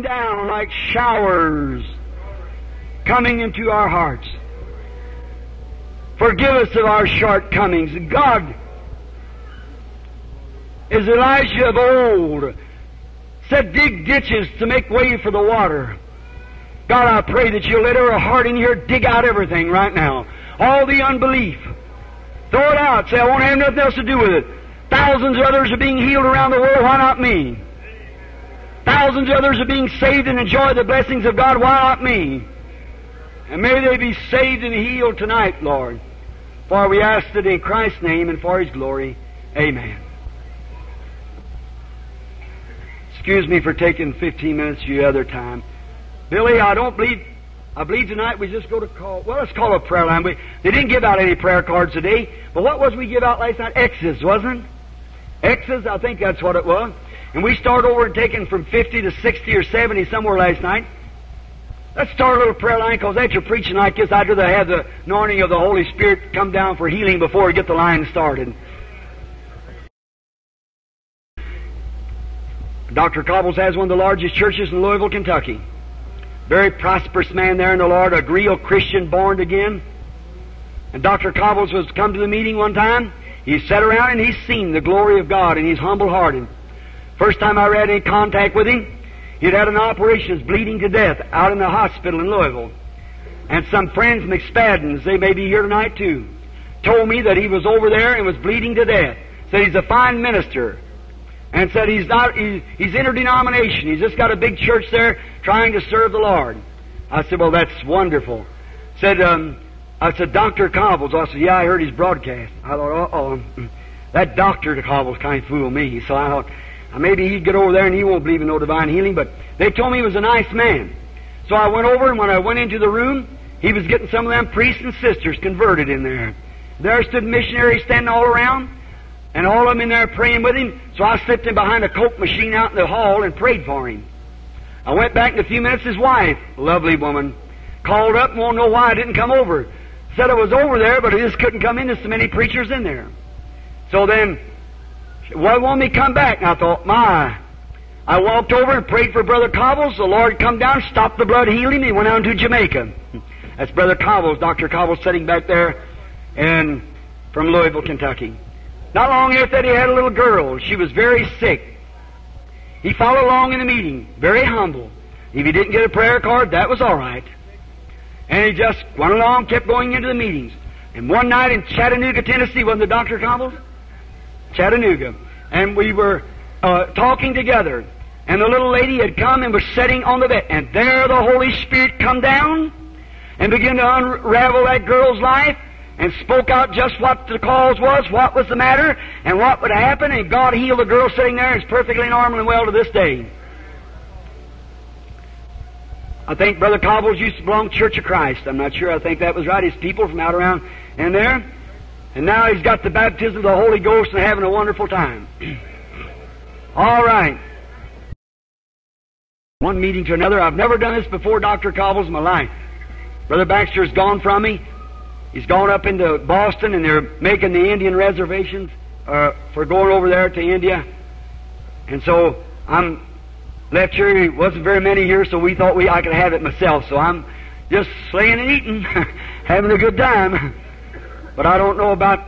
down like showers coming into our hearts. Forgive us of our shortcomings. God, as Elijah of old said, dig ditches to make way for the water. God, I pray that you'll let our heart in here dig out everything right now. All the unbelief. Throw it out. Say, I won't have nothing else to do with it. Thousands of others are being healed around the world. Why not me? Thousands of others are being saved and enjoy the blessings of God. Why not me? And may they be saved and healed tonight, Lord. For we ask it in Christ's name and for His glory. Amen. Excuse me for taking 15 minutes of your other time. Billy, I don't believe, I believe tonight we just go to call, well, let's call a prayer line. We, they didn't give out any prayer cards today, but what was we give out last night? X's, wasn't it? X's, I think that's what it was. And we start over and taking from 50 to 60 or 70 somewhere last night. Let's start a little prayer line because after preaching like this, I'd rather have the anointing of the Holy Spirit come down for healing before we get the line started. Dr. Cobbles has one of the largest churches in Louisville, Kentucky. Very prosperous man there in the Lord, a real Christian born again. And Dr. Cobbles was come to the meeting one time. He sat around and he's seen the glory of God and he's humble hearted. First time I had any contact with him, he'd had an operation, was bleeding to death out in the hospital in Louisville. And some friends, McSpaddens, they may be here tonight too, told me that he was over there and was bleeding to death. Said he's a fine minister. And said he's not, he's, he's interdenomination. He's just got a big church there trying to serve the Lord. I said, well, that's wonderful. Said, um, I said, Dr. Cobbles. I said, yeah, I heard his broadcast. I thought, uh-oh, that Dr. Cobbles kind of fooled me. So I thought, maybe he'd get over there and he won't believe in no divine healing, but they told me he was a nice man. So I went over and when I went into the room, he was getting some of them priests and sisters converted in there. There stood missionaries standing all around, and all of them in there praying with him. So I slipped in behind a Coke machine out in the hall and prayed for him. I went back in a few minutes, his wife, lovely woman, called up and won't know why I didn't come over. Said I was over there, but I just couldn't come in. There's so many preachers in there. So then, why won't me come back? And I thought, my. I walked over and prayed for Brother Cobbles. The Lord come down, stopped the blood, healed him. He went on to Jamaica. That's Brother Cobbles, Dr. Cobbles sitting back there and from Louisville, Kentucky. Not long after that, he had a little girl. She was very sick. He followed along in the meeting, very humble. If he didn't get a prayer card, that was all right. And he just went along, kept going into the meetings. And one night in Chattanooga, Tennessee, wasn't the Dr. Cobbles? Chattanooga. And we were uh, talking together. And the little lady had come and was sitting on the bed. And there the Holy Spirit come down and began to unravel that girl's life and spoke out just what the cause was, what was the matter, and what would happen, and God healed the girl sitting there and is perfectly normal and well to this day. I think Brother Cobbles used to belong to Church of Christ. I'm not sure. I think that was right. His people from out around in there. And now he's got the baptism of the Holy Ghost and having a wonderful time. All right. One meeting to another. I've never done this before, Dr. Cobbles, in my life. Brother Baxter's gone from me. He's gone up into Boston and they're making the Indian reservations uh, for going over there to India. And so I'm left here. It wasn't very many here, so we thought we I could have it myself. So I'm just slaying and eating, having a good time. But I don't know about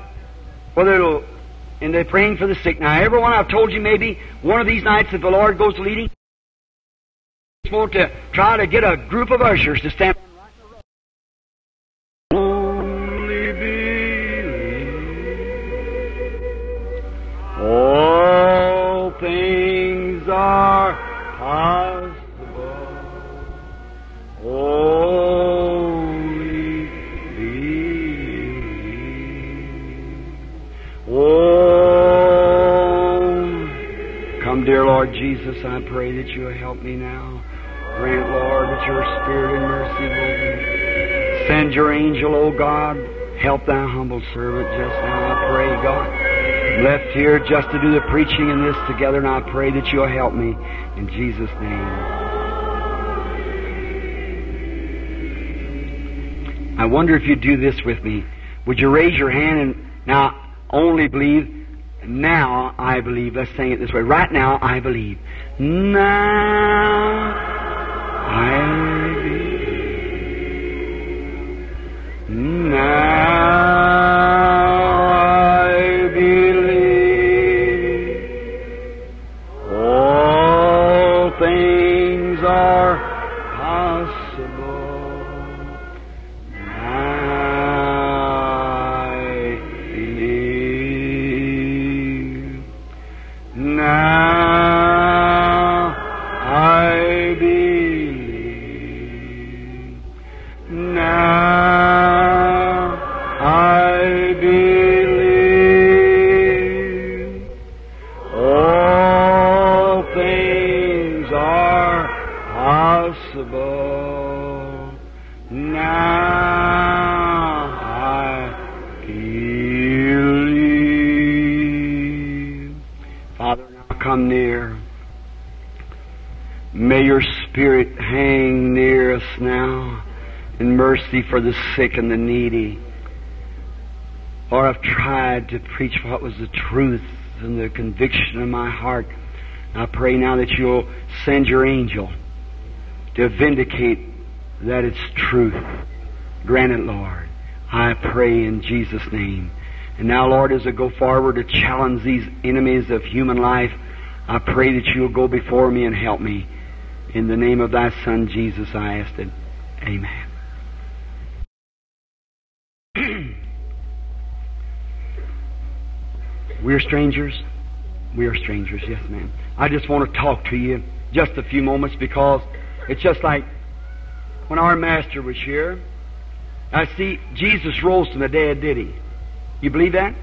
whether it'll. And they're praying for the sick. Now, everyone I've told you, maybe one of these nights, if the Lord goes leading, want to try to get a group of ushers to stand. Humble servant just now, I pray, God. Left here just to do the preaching and this together, and I pray that you'll help me in Jesus' name. I wonder if you'd do this with me. Would you raise your hand and now only believe? Now I believe. Let's sing it this way. Right now I believe. Now for the sick and the needy. Or I've tried to preach what was the truth and the conviction of my heart. I pray now that you'll send your angel to vindicate that it's truth. Grant it, Lord. I pray in Jesus' name. And now, Lord, as I go forward to challenge these enemies of human life, I pray that you'll go before me and help me. In the name of thy Son, Jesus, I ask it. Amen. We're strangers. We are strangers, yes, ma'am. I just want to talk to you just a few moments because it's just like when our Master was here. I see Jesus rose from the dead, did he? You believe that?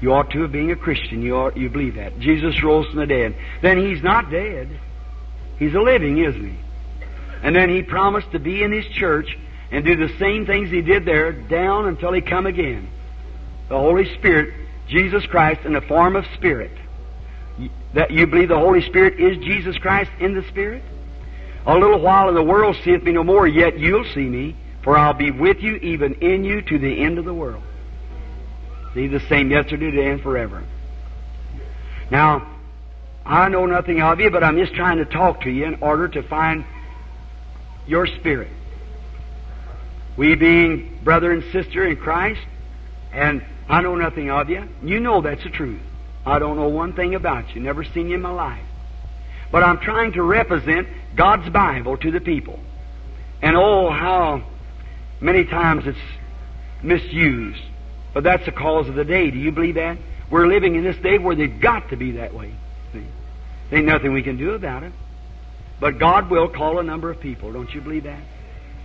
You ought to, being a Christian, you ought, you believe that. Jesus rose from the dead. Then he's not dead. He's a living, isn't he? And then he promised to be in his church and do the same things he did there down until he come again. The Holy Spirit, Jesus Christ in the form of Spirit. That you believe the Holy Spirit is Jesus Christ in the Spirit? A little while and the world seeth me no more, yet you'll see me, for I'll be with you, even in you, to the end of the world. See, the same yesterday, today, and forever. Now, I know nothing of you, but I'm just trying to talk to you in order to find your spirit. We being brother and sister in Christ, and I know nothing of you. You know that's the truth. I don't know one thing about you. Never seen you in my life. But I'm trying to represent God's Bible to the people. And oh, how many times it's misused. But that's the cause of the day. Do you believe that? We're living in this day where they've got to be that way. There ain't nothing we can do about it. But God will call a number of people. Don't you believe that?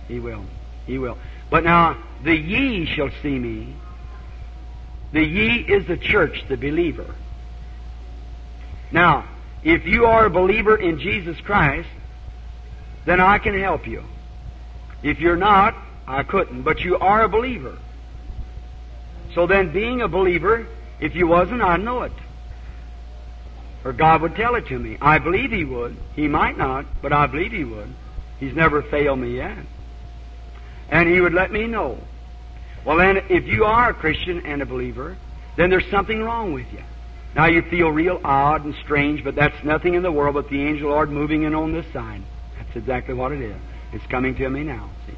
He will. He will. But now, the ye shall see me. The ye is the church, the believer. Now, if you are a believer in Jesus Christ, then I can help you. If you're not, I couldn't. But you are a believer. So then, being a believer, if you wasn't, I'd know it. Or God would tell it to me. I believe He would. He might not, but I believe He would. He's never failed me yet. And He would let me know. Well, then, if you are a Christian and a believer, then there's something wrong with you. Now you feel real odd and strange, but that's nothing in the world but the angel Lord moving in on this side. That's exactly what it is. It's coming to me now. See?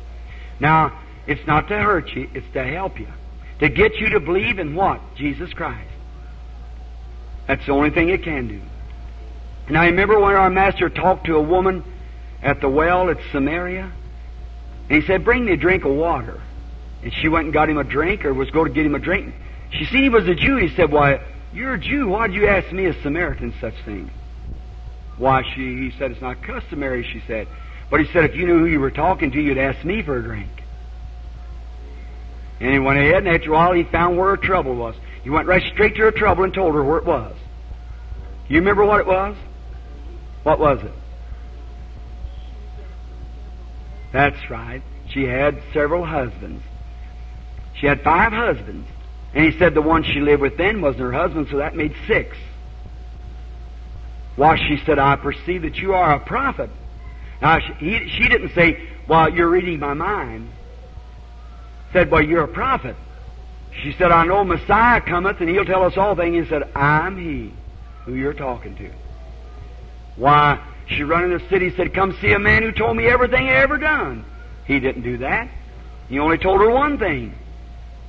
Now, it's not to hurt you, it's to help you. To get you to believe in what? Jesus Christ. That's the only thing it can do. And I remember when our Master talked to a woman at the well at Samaria? And he said, Bring me a drink of water. And she went and got him a drink, or was going to get him a drink. She seen he was a Jew. He said, Why, you're a Jew. Why'd you ask me, a Samaritan, such thing? Why, she, he said, It's not customary, she said. But he said, If you knew who you were talking to, you'd ask me for a drink. And he went ahead, and after a while, he found where her trouble was. He went right straight to her trouble and told her where it was. You remember what it was? What was it? That's right. She had several husbands. She had five husbands. And he said the one she lived with then wasn't her husband, so that made six. Why, she said, I perceive that you are a prophet. Now, she, he, she didn't say, Well, you're reading my mind. Said, Well, you're a prophet. She said, I know Messiah cometh, and he'll tell us all things. He said, I'm he who you're talking to. Why, she run in the city said, Come see a man who told me everything I ever done. He didn't do that. He only told her one thing.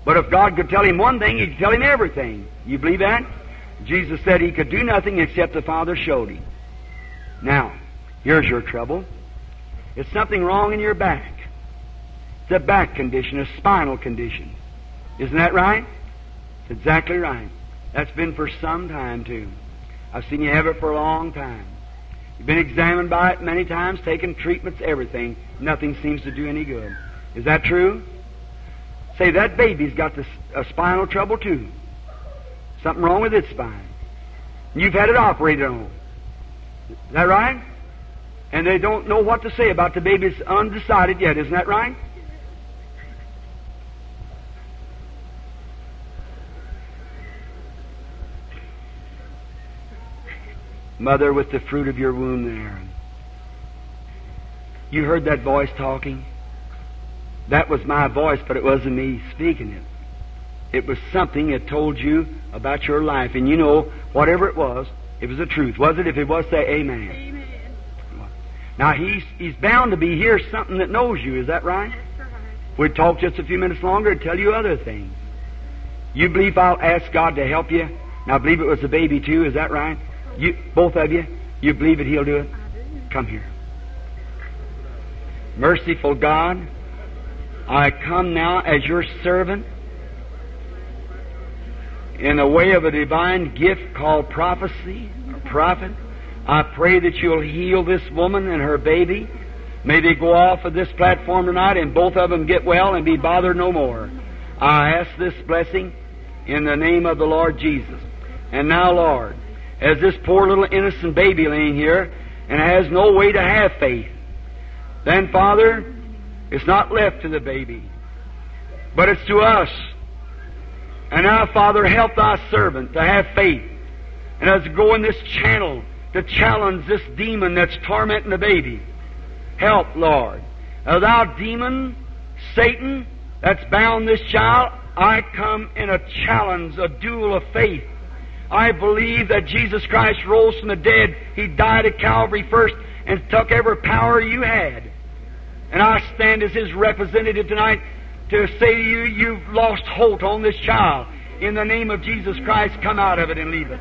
But if God could tell him one thing, he could tell him everything. You believe that? Jesus said he could do nothing except the Father showed him. Now, here's your trouble. It's something wrong in your back. It's a back condition, a spinal condition. Isn't that right? It's exactly right. That's been for some time, too. I've seen you have it for a long time. You've been examined by it many times, taken treatments, everything. Nothing seems to do any good. Is that true? Say, that baby's got this, a spinal trouble, too. Something wrong with its spine. You've had it operated on. Is that right? And they don't know what to say about the baby. It's undecided yet. Isn't that right? Mother, with the fruit of your womb there. You heard that voice talking? That was my voice, but it wasn't me speaking it. It was something that told you about your life. And you know, whatever it was, it was the truth. Was it? If it was, say amen. Amen. Now, he's, he's bound to be here something that knows you. Is that right? Right. We'd talk just a few minutes longer and tell you other things. You believe I'll ask God to help you? Now, I believe it was the baby, too. Is that right? You, both of you? You believe that He'll do it? I do. Come here. Merciful God, I come now as your servant in the way of a divine gift called prophecy, or prophet. I pray that you'll heal this woman and her baby. May they go off of this platform tonight and both of them get well and be bothered no more. I ask this blessing in the name of the Lord Jesus. And now, Lord, as this poor little innocent baby laying here and has no way to have faith, then, Father, it's not left to the baby, but it's to us. And now, Father, help thy servant to have faith and as go in this channel to challenge this demon that's tormenting the baby. Help, Lord. Now, thou demon, Satan, that's bound this child, I come in a challenge, a duel of faith. I believe that Jesus Christ rose from the dead. He died at Calvary first and took every power you had. And I stand as His representative tonight to say to you, you've lost hold on this child. In the name of Jesus Christ, come out of it and leave it.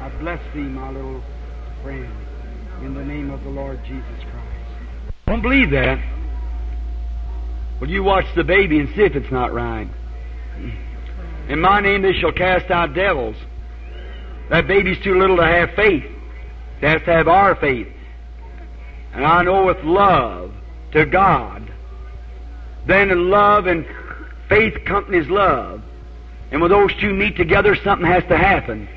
I bless thee, my little friend, in the name of the Lord Jesus Christ. Don't believe that. Well, you watch the baby and see if it's not right. In my name they shall cast out devils. That baby's too little to have faith. It has to have our faith. And I know with love to God, then love and faith companies love. And when those two meet together, something has to happen.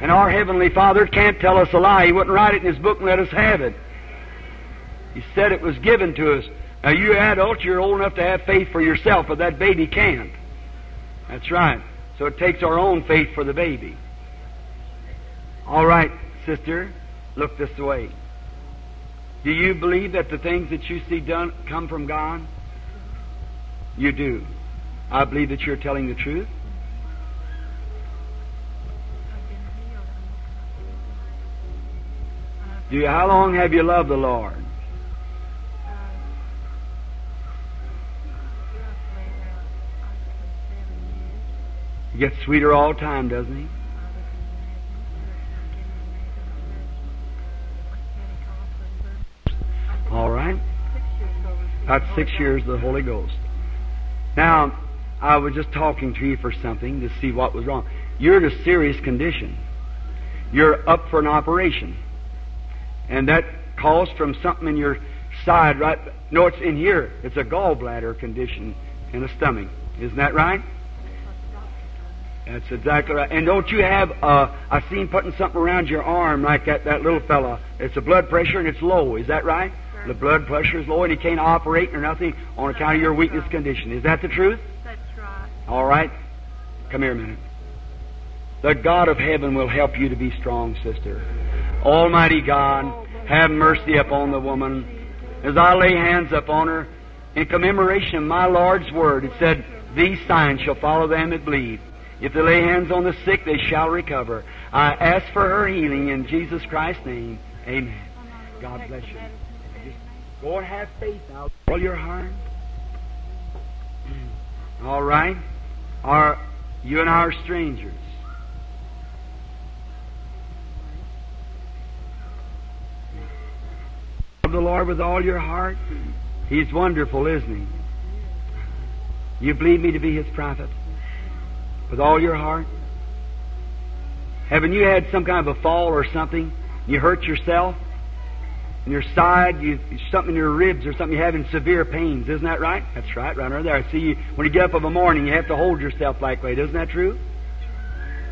And our Heavenly Father can't tell us a lie. He wouldn't write it in His book and let us have it. He said it was given to us. Now, you adults, you're old enough to have faith for yourself, but that baby can't. That's right. So it takes our own faith for the baby. All right, sister, look this way. Do you believe that the things that you see done come from God? You do. I believe that you're telling the truth. Do you, how long have you loved the Lord? He gets sweeter all the time, doesn't he? All right. About six years of the Holy Ghost. Now, I was just talking to you for something to see what was wrong. You're in a serious condition. You're up for an operation. And that calls from something in your side, right? No, it's in here. It's a gallbladder condition in the stomach. Isn't that right? That's exactly right. And don't you have, uh, I seen putting something around your arm like that, that little fella. It's a blood pressure and it's low. Is that right? The blood pressure is low and he can't operate or nothing on account of your weakness condition. Is that the truth? That's right. All right. Come here a minute. The God of heaven will help you to be strong, sister. Almighty God, have mercy upon the woman. As I lay hands upon her, in commemoration of my Lord's word, it said, These signs shall follow them that believe. If they lay hands on the sick, they shall recover. I ask for her healing in Jesus Christ's name. Amen. God bless you. Go have faith. All your heart. Mm. All right? Are you and I are strangers? Love the Lord with all your heart. He's wonderful, isn't he? You believe me to be his prophet? With all your heart? Haven't you had some kind of a fall or something? You hurt yourself? In your side, you something in your ribs or something, you're having severe pains. Isn't that right? That's right, right over there. I see you when you get up of a morning, you have to hold yourself like that. Isn't that true?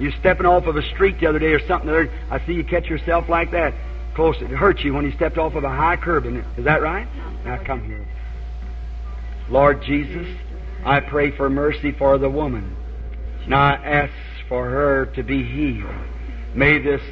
You're stepping off of a street the other day or something. Other, I see you catch yourself like that. Close. It hurt you when you stepped off of a high curb. Is that right? Now come here. Lord Jesus, I pray for mercy for the woman. Now I ask for her to be healed. May this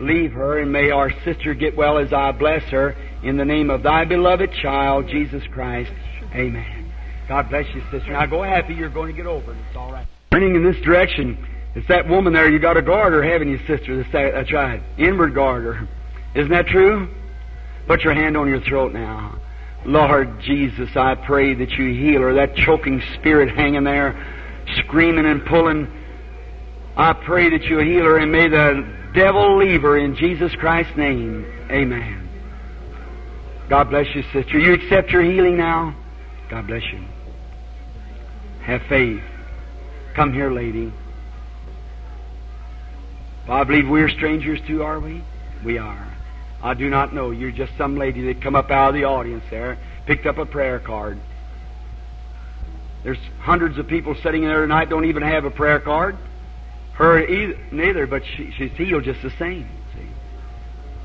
leave her, and may our sister get well as I bless her in the name of thy beloved child, Jesus Christ. Amen. God bless you, sister. Now go happy. You're going to get over it. It's all right. Turning in this direction, it's that woman there. You got a goiter, haven't you, sister? That's, right. Inward goiter. Isn't that true? Put your hand on your throat now. Lord Jesus, I pray that you heal her. That choking spirit hanging there, screaming and pulling. I pray that you heal her and may the devil leave her in Jesus Christ's name. Amen. God bless you, sister. You accept your healing now? God bless you. Have faith. Come here, lady. Well, I believe we're strangers too, are we? We are. I do not know. You're just some lady that come up out of the audience there, picked up a prayer card. There's hundreds of people sitting there tonight don't even have a prayer card. Her either, neither, but she, she's healed just the same. See,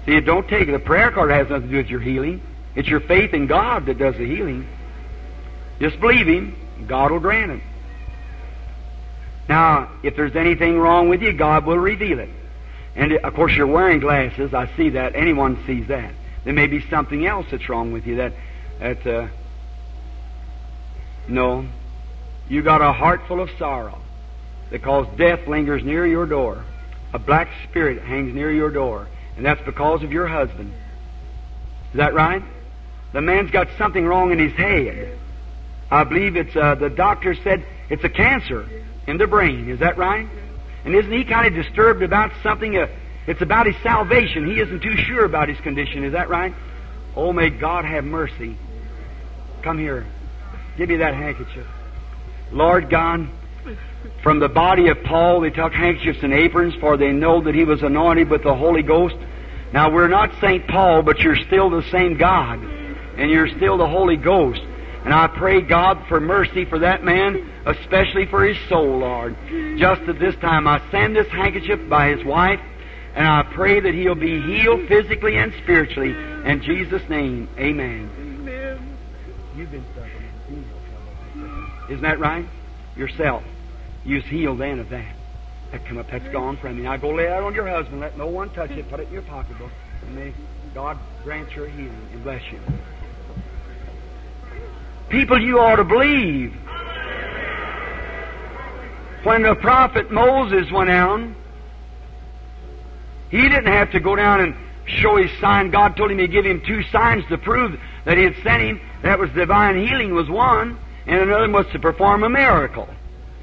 see, don't take the prayer card has nothing to do with your healing. It's your faith in God that does the healing. Just believe Him, God will grant it. Now, if there's anything wrong with you, God will reveal it. And of course, you're wearing glasses. I see that. Anyone sees that. There may be something else that's wrong with you. That, that uh, no, you got a heart full of sorrow because death lingers near your door. A black spirit hangs near your door, and that's because of your husband. Is that right? The man's got something wrong in his head. I believe it's uh, the doctor said it's a cancer in the brain. Is that right? And isn't he kind of disturbed about something? Uh, it's about his salvation. He isn't too sure about his condition. Is that right? Oh, may God have mercy. Come here. Give me that handkerchief. Lord God, from the body of Paul they took handkerchiefs and aprons, for they know that he was anointed with the Holy Ghost. Now we're not St. Paul, but you're still the same God, and you're still the Holy Ghost. And I pray God for mercy for that man, especially for his soul, Lord. Just at this time, I send this handkerchief by his wife, and I pray that he'll be healed physically and spiritually. In Jesus' name, amen. Amen. You've been suffering Isn't that right? Yourself. You was healed then of that. That come up, that's gone from you. Now go lay that on your husband. Let no one touch it. Put it in your pocketbook. And may God grant your healing and bless you. People you ought to believe. When the prophet Moses went down, he didn't have to go down and show his sign. God told him to give him two signs to prove that he had sent him. That was divine healing was one, and another was to perform a miracle.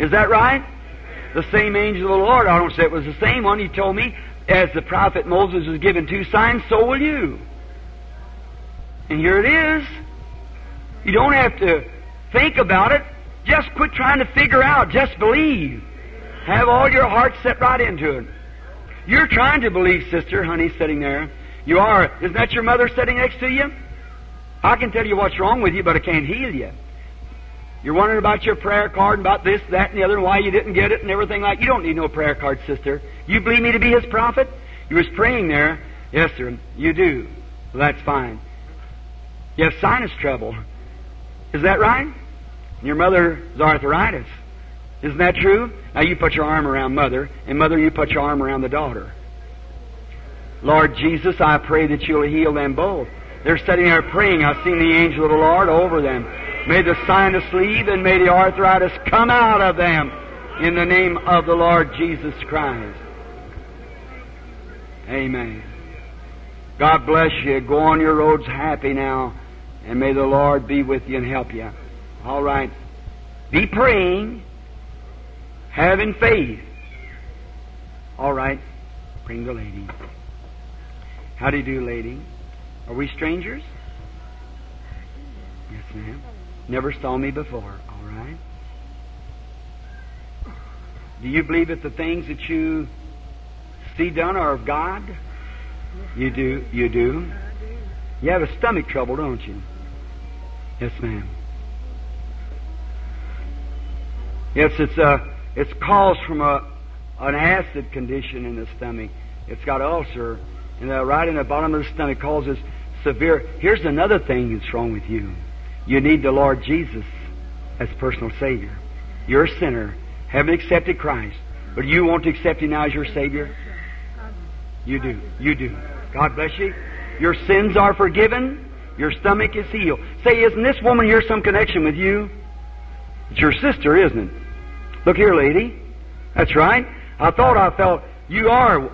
Is that right? The same angel of the Lord. I don't say it was the same one. He told me, as the prophet Moses was given two signs, so will you. And here it is. You don't have to think about it. Just quit trying to figure out. Just believe. Have all your heart set right into it. You're trying to believe, sister, honey, sitting there. You are. Isn't that your mother sitting next to you? I can tell you what's wrong with you, but I can't heal you. You're wondering about your prayer card and about this, that, and the other, and why you didn't get it and everything like You don't need no prayer card, sister. You believe me to be his prophet? You was praying there. Yes, sir. You do. Well, that's fine. You have sinus trouble. Is that right? Your mother's arthritis. Isn't that true? Now you put your arm around mother, and mother, you put your arm around the daughter. Lord Jesus, I pray that you'll heal them both. They're sitting there praying. I've seen the angel of the Lord over them. May the sinus leave and may the arthritis come out of them in the name of the Lord Jesus Christ. Amen. God bless you. Go on your roads happy now, and may the Lord be with you and help you. All right. Be praying, having faith. All right. Bring the lady. How do you do, lady? Are we strangers? Yes, ma'am. Never saw me before. All right. Do you believe that the things that you see done are of God? You do. You do. You have a stomach trouble, don't you? Yes, ma'am. Yes, it's a it's caused from a an acid condition in the stomach. It's got ulcer, and uh, right in the bottom of the stomach causes severe. Here's another thing that's wrong with you. You need the Lord Jesus as personal Savior. You're a sinner, haven't accepted Christ, but you want to accept Him now as your Savior. You do. You do. God bless you. Your sins are forgiven. Your stomach is healed. Say, isn't this woman here some connection with you? It's your sister, isn't it? Look here, lady. That's right. I thought I felt you are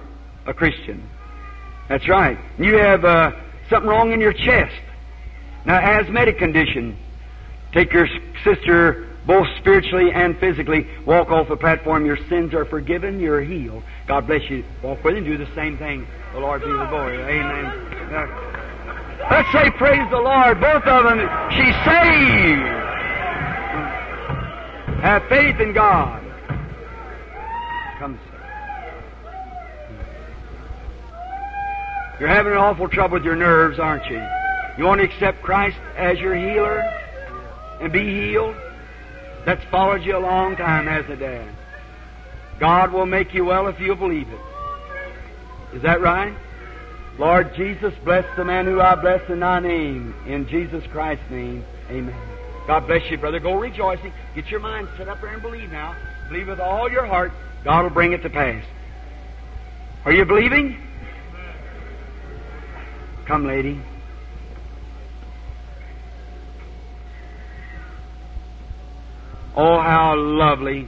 a Christian. That's right. You have uh, something wrong in your chest. Now, asthmatic condition. Take your sister both spiritually and physically. Walk off the platform. Your sins are forgiven. You're healed. God bless you. Walk with him. Do the same thing. The Lord be with boy. Amen. Now, let's say praise the Lord. Both of them. She's saved. Have faith in God. Come, You're having an awful trouble with your nerves, aren't you? You want to accept Christ as your healer and be healed? That's followed you a long time, hasn't it, Dad? God will make you well if you believe it. Is that right? Lord Jesus, bless the man who I bless in thy name. In Jesus Christ's name, amen. God bless you, brother. Go rejoicing. Get your mind set up there and believe now. Believe with all your heart. God will bring it to pass. Are you believing? Come, lady. Oh, how lovely.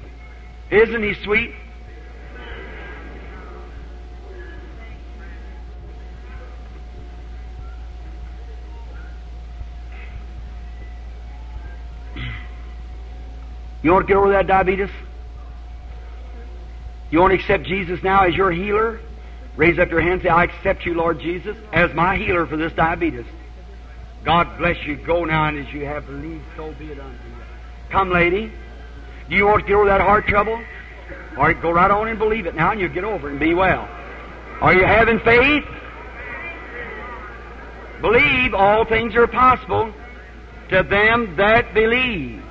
Isn't he sweet? You want to get over that diabetes? You want to accept Jesus now as your healer? Raise up your hand and say, I accept you, Lord Jesus, as my healer for this diabetes. God bless you. Go now, and as you have believed, so be it unto you. Come, lady. Do you want to get over that heart trouble? Right, go right on and believe it now, and you'll get over it and be well. Are you having faith? Believe all things are possible to them that believe.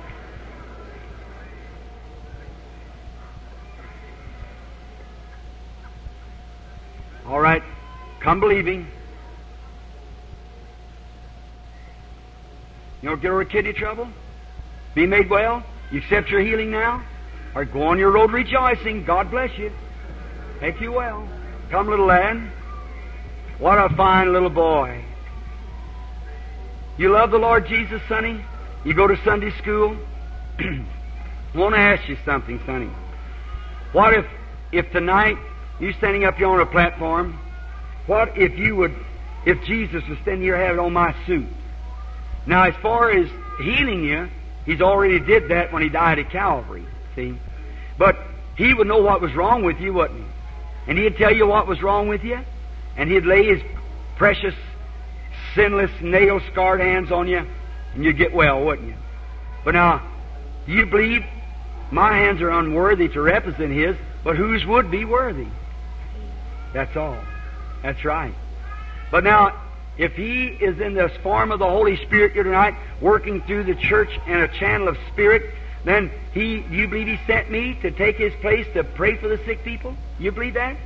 All right, come believing. You don't get over kidney trouble? Be made well? You accept your healing now? Or go on your road rejoicing. God bless you. Make you well. Come, little lad. What a fine little boy. You love the Lord Jesus, sonny? You go to Sunday school? I want to ask you something, sonny. What if, if tonight you standing up here on a platform, what if you would, if Jesus was standing here having on my suit? Now, as far as healing you, He's already did that when He died at Calvary, see? But He would know what was wrong with you, wouldn't He? And He'd tell you what was wrong with you, and He'd lay His precious, sinless, nail-scarred hands on you, and you'd get well, wouldn't you? But now, you believe my hands are unworthy to represent His, but whose would be worthy? That's all. That's right. But now, if He is in this form of the Holy Spirit here tonight, working through the church in a channel of Spirit, then He, you believe He sent me to take His place to pray for the sick people? You believe that?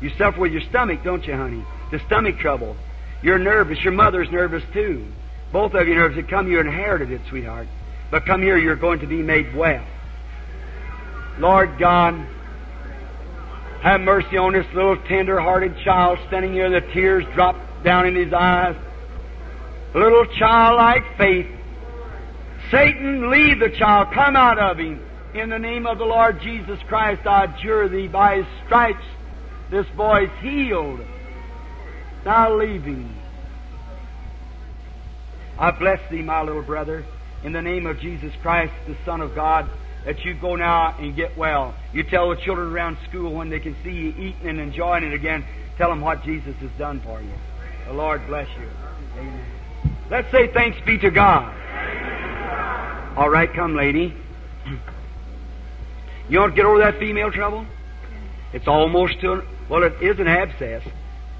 You suffer with your stomach, don't you, honey? The stomach trouble. You're nervous. Your mother's nervous too. Both of you nervous. It come, you inherited it, sweetheart. But come here, you're going to be made well. Lord God, have mercy on this little tender-hearted child standing here. The tears drop down in his eyes. Little childlike faith. Satan, leave the child. Come out of him. In the name of the Lord Jesus Christ, I adjure thee, by his stripes, this boy is healed. Now leave him. I bless thee, my little brother, in the name of Jesus Christ, the Son of God, that you go now and get well. You tell the children around school when they can see you eating and enjoying it again, tell them what Jesus has done for you. The Lord bless you. Amen. Let's say thanks be to God. All right, come, lady. You want to get over that female trouble? It's almost to, well, it is an abscess,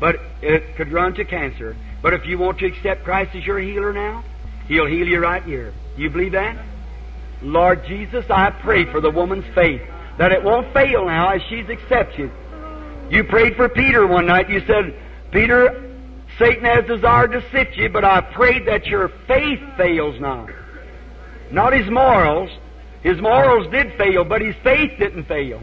but it could run to cancer. But if you want to accept Christ as your healer now, He'll heal you right here. You believe that? Lord Jesus, I pray for the woman's faith that it won't fail now as she's accepted. You prayed for Peter one night. You said, Peter, Satan has desired to sift you, but I prayed that your faith fails not. Not his morals. His morals did fail, but his faith didn't fail.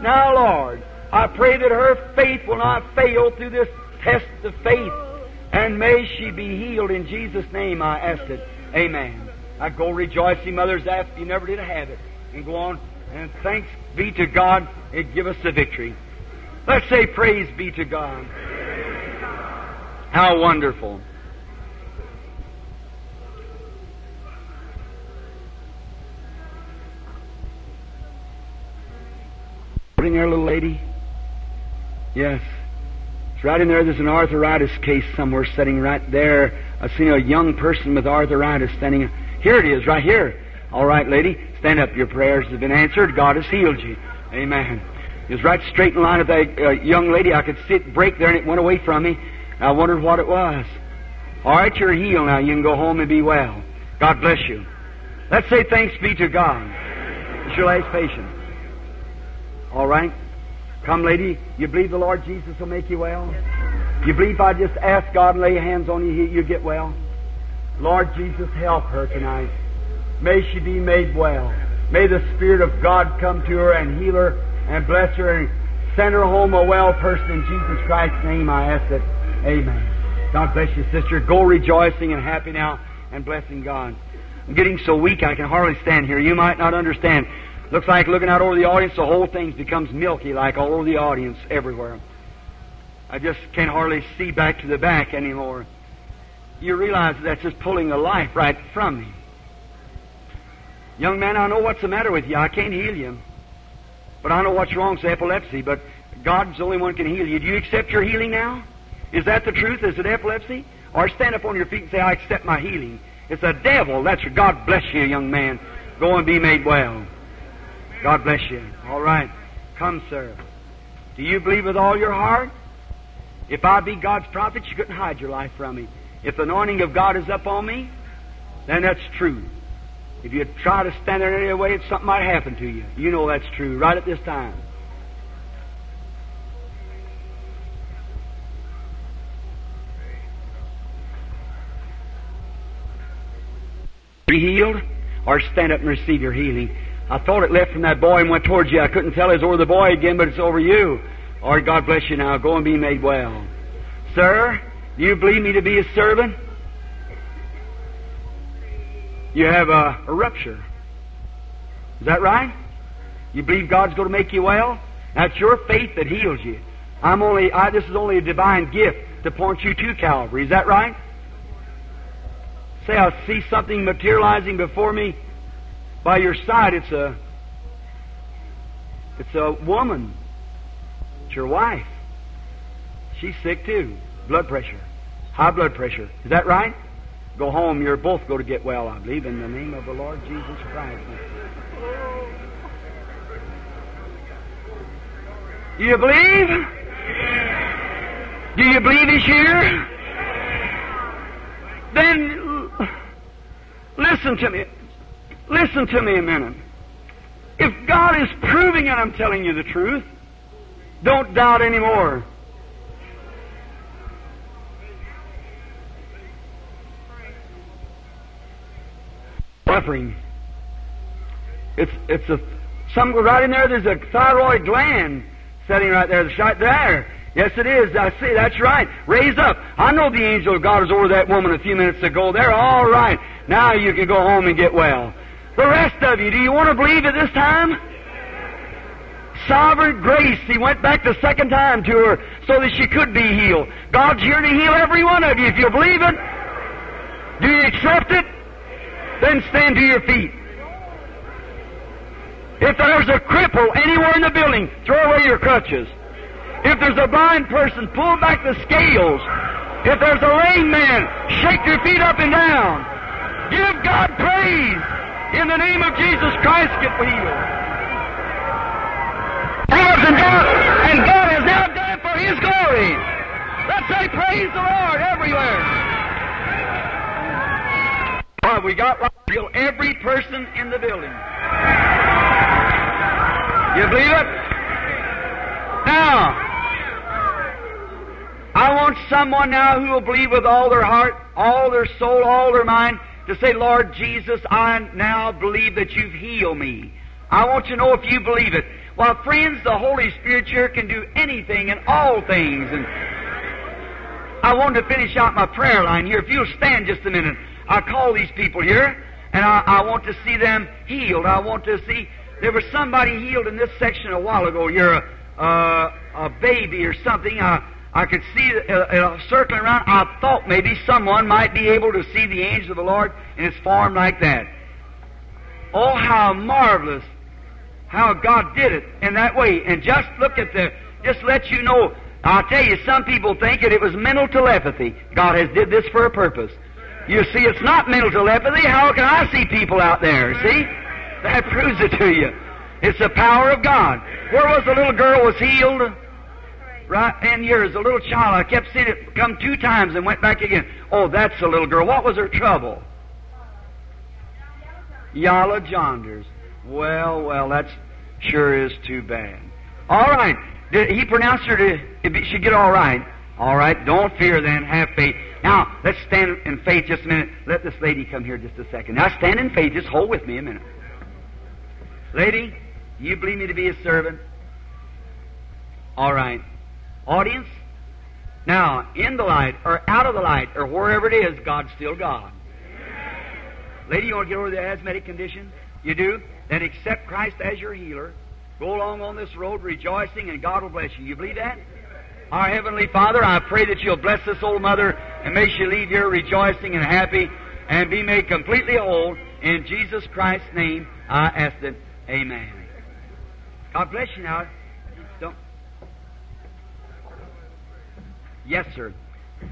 Now, Lord, I pray that her faith will not fail through this test of faith, and may she be healed in Jesus' name. I ask it. Amen. I go rejoicing, mothers, after you never did have it, and go on. And thanks be to God, it give us the victory. Let's say praise be to God. How wonderful. Put in there, little lady. Yes. It's right in there. There's an arthritis case somewhere sitting right there. I've seen a young person with arthritis standing. Here it is, right here. All right, lady. Stand up. Your prayers have been answered. God has healed you. Amen. It was right straight in line with that uh, young lady. I could see it break there, and it went away from me. I wondered what it was. All right, you're healed now. You can go home and be well. God bless you. Let's say thanks be to God. It's your last patient. All right? Come, lady. You believe the Lord Jesus will make you well? You believe I just ask God and lay hands on you, you get well? Lord Jesus, help her tonight. May she be made well. May the Spirit of God come to her and heal her and bless her and send her home a well person in Jesus Christ's name. I ask it. Amen. God bless you, sister. Go rejoicing and happy now and blessing God. I'm getting so weak I can hardly stand here. You might not understand. Looks like looking out over the audience, the whole thing becomes milky like all over the audience everywhere. I just can't hardly see back to the back anymore. You realize that's just pulling the life right from me. Young man, I know what's the matter with you. I can't heal you. But I know what's wrong. It's epilepsy. But God's the only one can heal you. Do you accept your healing now? Is that the truth? Is it epilepsy? Or stand up on your feet and say, I accept my healing. It's a devil. That's God bless you, young man. Go and be made well. God bless you. All right. Come, sir. Do you believe with all your heart? If I be God's prophet, you couldn't hide your life from me. If the anointing of God is up on me, then that's true. If you try to stand there any way, something might happen to you. You know that's true right at this time. Be healed or stand up and receive your healing. I thought it left from that boy and went towards you. I couldn't tell it was over the boy again, but it's over you. Or God bless you now. Go and be made well. Sir, do you believe me to be a servant? You have a, a rupture. Is that right? You believe God's going to make you well? That's your faith that heals you. I'm only, I, this is only a divine gift to point you to Calvary. Is that right? Say, I see something materializing before me by your side. It's a, it's a woman. It's your wife. She's sick too. Blood pressure. High blood pressure. Is that right? Go home. You're both going to get well, I believe, in the name of the Lord Jesus Christ. Do you believe? Do you believe He's here? Then listen to me. Listen to me a minute. If God is proving it, I'm telling you the truth. Don't doubt anymore. Suffering. It's it's a some right in there. There's a thyroid gland sitting right there. It's right there. Yes, it is. I see. That's right. Raise up. I know the angel of God was over that woman a few minutes ago. They're all right. Now you can go home and get well. The rest of you, do you want to believe at this time? Sovereign grace. He went back the second time to her so that she could be healed. God's here to heal every one of you if you believe it. Do you accept it? Then stand to your feet. If there's a cripple anywhere in the building, throw away your crutches. If there's a blind person, pull back the scales. If there's a lame man, shake your feet up and down. Give God praise. In the name of Jesus Christ, get healed. And God, and God has now done for His glory. Let's say praise the Lord everywhere. Well, we got heal every person in the building. You believe it? Now, I want someone now who will believe with all their heart, all their soul, all their mind to say, Lord Jesus, I now believe that you've healed me. I want you to know if you believe it. Well, friends, the Holy Spirit here can do anything and all things. And I want to finish out my prayer line here. If you'll stand just a minute, I call these people here, and I, I want to see them healed. I want to see there was somebody healed in this section a while ago. You're a, a baby or something. I, I could see it uh, uh, circling around. I thought maybe someone might be able to see the angel of the Lord in its form like that. Oh, how marvelous how God did it in that way. And just look at the, just let you know, I'll tell you, some people think that it was mental telepathy. God has did this for a purpose. You see, it's not mental telepathy. How can I see people out there? See? That proves it to you. It's the power of God. Where was the little girl was healed? Right in years, a little child. I kept seeing it come two times and went back again. Oh, that's the little girl. What was her trouble? Yalla Jonders. Well, well, that's sure is too bad. All right. Did he pronounced her to, should get all right. All right. Don't fear then. Have faith. Now, let's stand in faith just a minute. Let this lady come here just a second. Now, stand in faith. Just hold with me a minute. Lady, you believe me to be a servant? All right. Audience? Now, in the light, or out of the light, or wherever it is, God's still God. Lady, you want to get over the asthmatic condition? You do? Then accept Christ as your healer. Go along on this road rejoicing, and God will bless you. You believe that? Our Heavenly Father, I pray that you'll bless this old mother and may she leave here rejoicing and happy and be made completely whole. In Jesus Christ's name, I ask it. Amen. God bless you now. Don't. Yes, sir.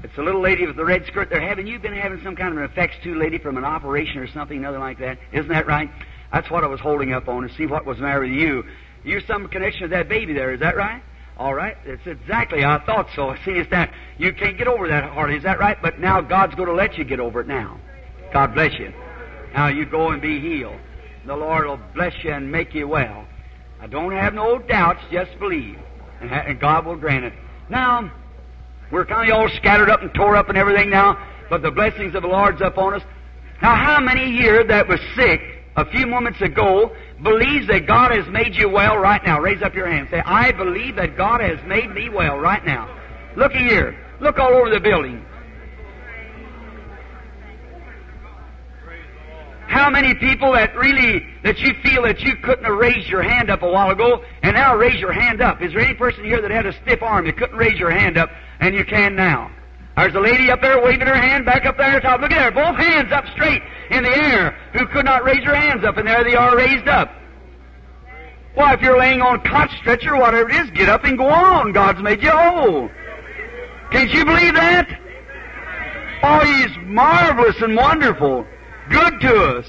It's a little lady with the red skirt. They're having you been having some kind of an effects too, lady, from an operation or something, nothing like that. Isn't that right? That's what I was holding up on to see what was the matter with you. You're some connection with that baby there, is that right? All right, it's exactly. I thought so. See, it's that you can't get over that hardly. Is that right? But now God's going to let you get over it now. God bless you. Now you go and be healed. The Lord will bless you and make you well. I don't have no doubts. Just believe, and God will grant it. Now we're kind of all scattered up and tore up and everything now, but the blessings of the Lord's upon us. Now, how many here that was sick a few moments ago believes that God has made you well right now? Raise up your hand. Say, I believe that God has made me well right now. Look here. Look all over the building. How many people that really, that you feel that you couldn't have raised your hand up a while ago, and now raise your hand up? Is there any person here that had a stiff arm that couldn't raise your hand up, and you can now? There's a lady up there waving her hand back up there top. Look at her, both hands up straight in the air, who could not raise her hands up, and there they are raised up. Why, if you're laying on cot stretcher, whatever it is, get up and go on. God's made you whole. Can't you believe that? Oh, He's marvelous and wonderful, good to us.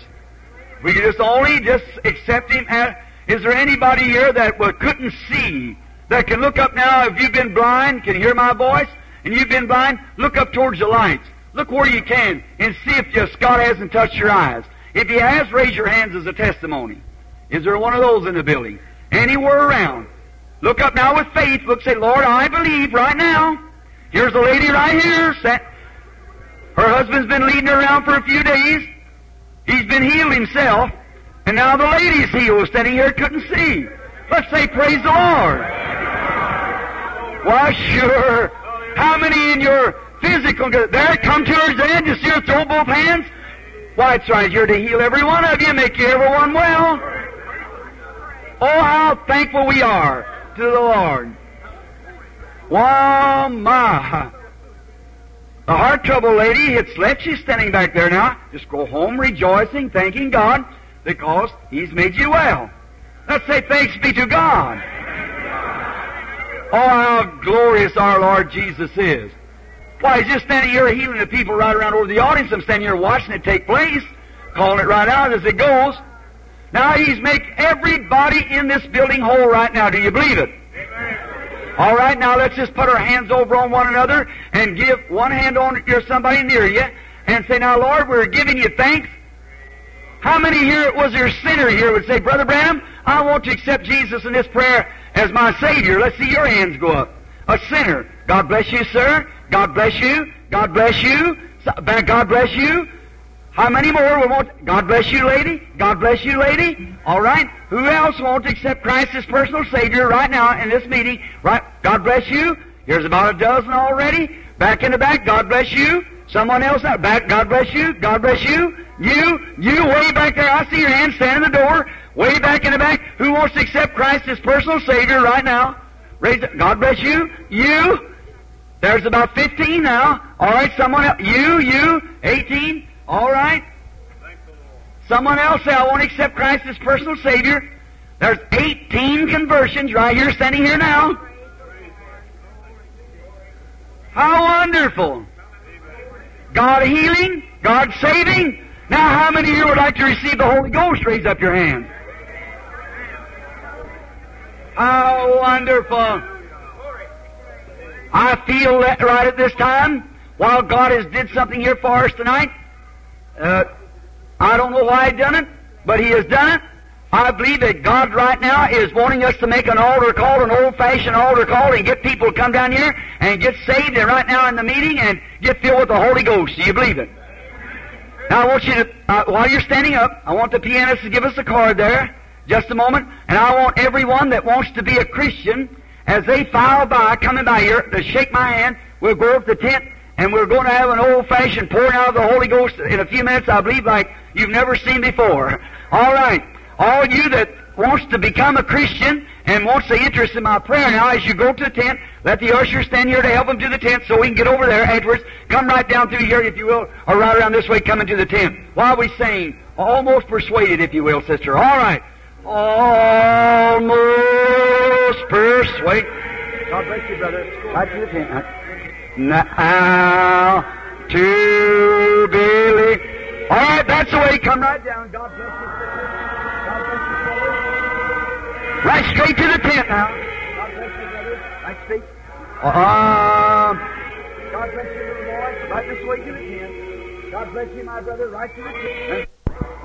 We can just only just accept Him. As, is there anybody here that well, couldn't see, that can look up now? If you've been blind, can hear my voice, and you've been blind, look up towards the lights. Look where you can and see if just God hasn't touched your eyes. If He has, raise your hands as a testimony. Is there one of those in the building? Anywhere around? Look up now with faith. Look, say, Lord, I believe right now. Here's a lady right here. Sat. Her husband's been leading her around for a few days. He's been healed himself. And now the lady's healed, standing here, couldn't see. Let's say, praise the Lord. Why, sure. How many in your physical, there, come to her then, just here, throw both hands. Why, it's right here to heal every one of you, make you everyone well. Oh, how thankful we are to the Lord. Wow, my. The heart trouble lady, it's let you standing back there now. Just go home rejoicing, thanking God, because He's made you well. Let's say thanks be to God. Oh, how glorious our Lord Jesus is. Why, he's just standing here healing the people right around over the audience. I'm standing here watching it take place, calling it right out as it goes. Now he's make everybody in this building whole right now. Do you believe it? All right, now let's just put our hands over on one another and give one hand on your somebody near you and say, Now, Lord, we're giving you thanks. How many here was a sinner here would say, Brother Branham, I want to accept Jesus in this prayer as my Savior. Let's see your hands go up. A sinner. God bless you, sir. God bless you. God bless you. God bless you. How many more will want? God bless you, lady. God bless you, lady. All right. Who else wants to accept Christ as personal Savior right now in this meeting? Right. God bless you. Here's about a dozen already. Back in the back. God bless you. Someone else out back. God bless you. God bless you. You, you way back there. I see your hand standing in the door. Way back in the back. Who wants to accept Christ as personal Savior right now? Raise. God bless you. You. There's about 15 now. All right, someone else. You, you, 18. All right. Someone else say, I won't accept Christ as personal Savior. There's 18 conversions right here, standing here now. How wonderful. God healing, God saving. Now, how many of you would like to receive the Holy Ghost? Raise up your hand. How wonderful. I feel that right at this time, while God has did something here for us tonight. Uh, I don't know why He done it, but He has done it. I believe that God right now is wanting us to make an altar call, an old-fashioned altar call, and get people to come down here and get saved, and right now in the meeting, and get filled with the Holy Ghost. Do you believe it? Now I want you to, uh, while you're standing up, I want the pianist to give us a card there, just a moment, and I want everyone that wants to be a Christian, as they file by, coming by here, to shake my hand. We'll go up the tent, and we're going to have an old-fashioned pouring out of the Holy Ghost in a few minutes, I believe, like you've never seen before. All right. All you that wants to become a Christian and wants the interest in my prayer now, as you go to the tent, let the usher stand here to help him to the tent so we can get over there afterwards. Come right down through here, if you will, or right around this way, come into the tent. While we sing, almost persuaded, if you will, sister. All right. Almost persuaded. God bless you, brother. Right to the tent. Now to believe. All right, that's the way. Come right down. God bless you. God bless you. Right straight to the tent now. God bless you, brother. Right straight. Um, God bless you, little boy. Right this way to the tent. God bless you, my brother. Right to the tent.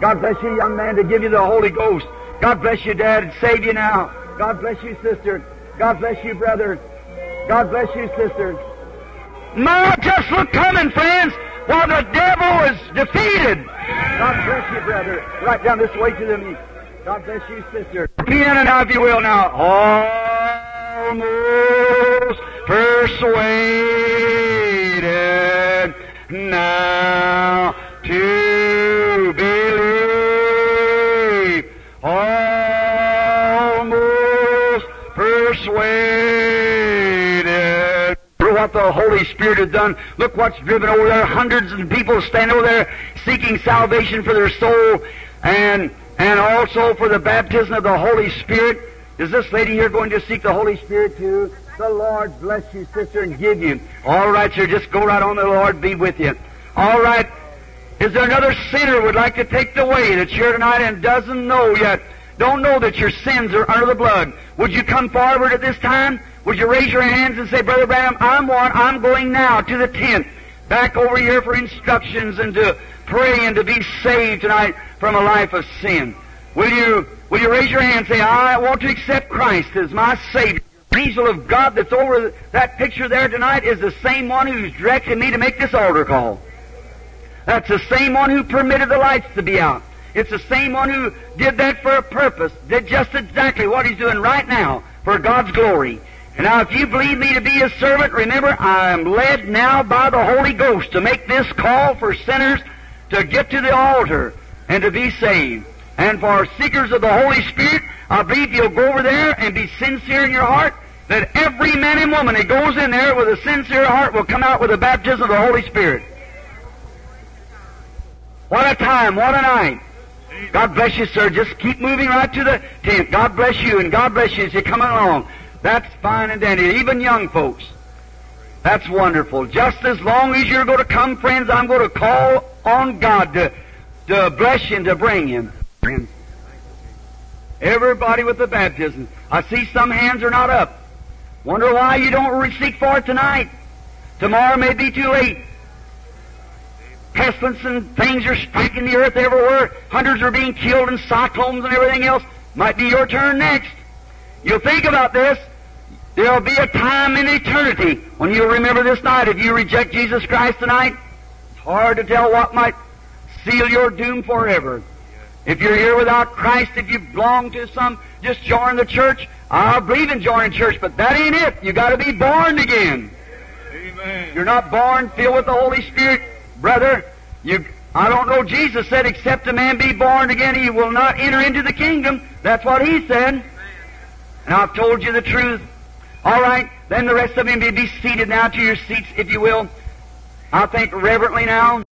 God bless you, young man, to give you the Holy Ghost. God bless you, Dad, and save you now. God bless you, sister. God bless you, brother. God bless you, sister. No, just look coming, friends, while the devil is defeated. God bless you, brother. Right down this way to them. God bless you, sister. Piano now, if you will, now. Almost persuaded now to what the Holy Spirit has done. Look what's driven over there. Hundreds of people stand over there seeking salvation for their soul and and also for the baptism of the Holy Spirit. Is this lady here going to seek the Holy Spirit too? The Lord bless you, sister, and give you. All right, sir, just go right on. The Lord be with you. All right. Is there another sinner would like to take the way that's here tonight and doesn't know yet? Don't know that your sins are under the blood. Would you come forward at this time? Would you raise your hands and say, Brother Branham, I'm one. I'm going now to the tent. Back over here for instructions and to pray and to be saved tonight from a life of sin. Will you, will you raise your hand and say, I want to accept Christ as my Savior? The angel of God that's over that picture there tonight is the same one who's directed me to make this altar call. That's the same one who permitted the lights to be out. It's the same one who did that for a purpose, did just exactly what he's doing right now for God's glory. Now if you believe me to be his servant, remember I am led now by the Holy Ghost to make this call for sinners to get to the altar and to be saved. And for seekers of the Holy Spirit, I believe you'll go over there and be sincere in your heart that every man and woman that goes in there with a sincere heart will come out with the baptism of the Holy Spirit. What a time, what a night. God bless you, sir. Just keep moving right to the tent. God bless you, and God bless you as you're coming along. That's fine and dandy. Even young folks. That's wonderful. Just as long as you're going to come, friends, I'm going to call on God to, to bless you and to bring you. Everybody with the baptism. I see some hands are not up. Wonder why you don't seek for it tonight. Tomorrow may be too late. Pestilence and things are striking the earth everywhere. Hundreds are being killed in cyclones and everything else. Might be your turn next. You'll think about this. There'll be a time in eternity when you'll remember this night. If you reject Jesus Christ tonight, it's hard to tell what might seal your doom forever. If you're here without Christ, if you belong to some, just join the church. I believe in joining church, but that ain't it. You got to be born again. Amen. You're not born filled with the Holy Spirit, brother. You, I don't know. Jesus said, "Except a man be born again, he will not enter into the kingdom." That's what he said. And I've told you the truth. All right, then the rest of you be seated now to your seats, if you will. I'll think reverently now.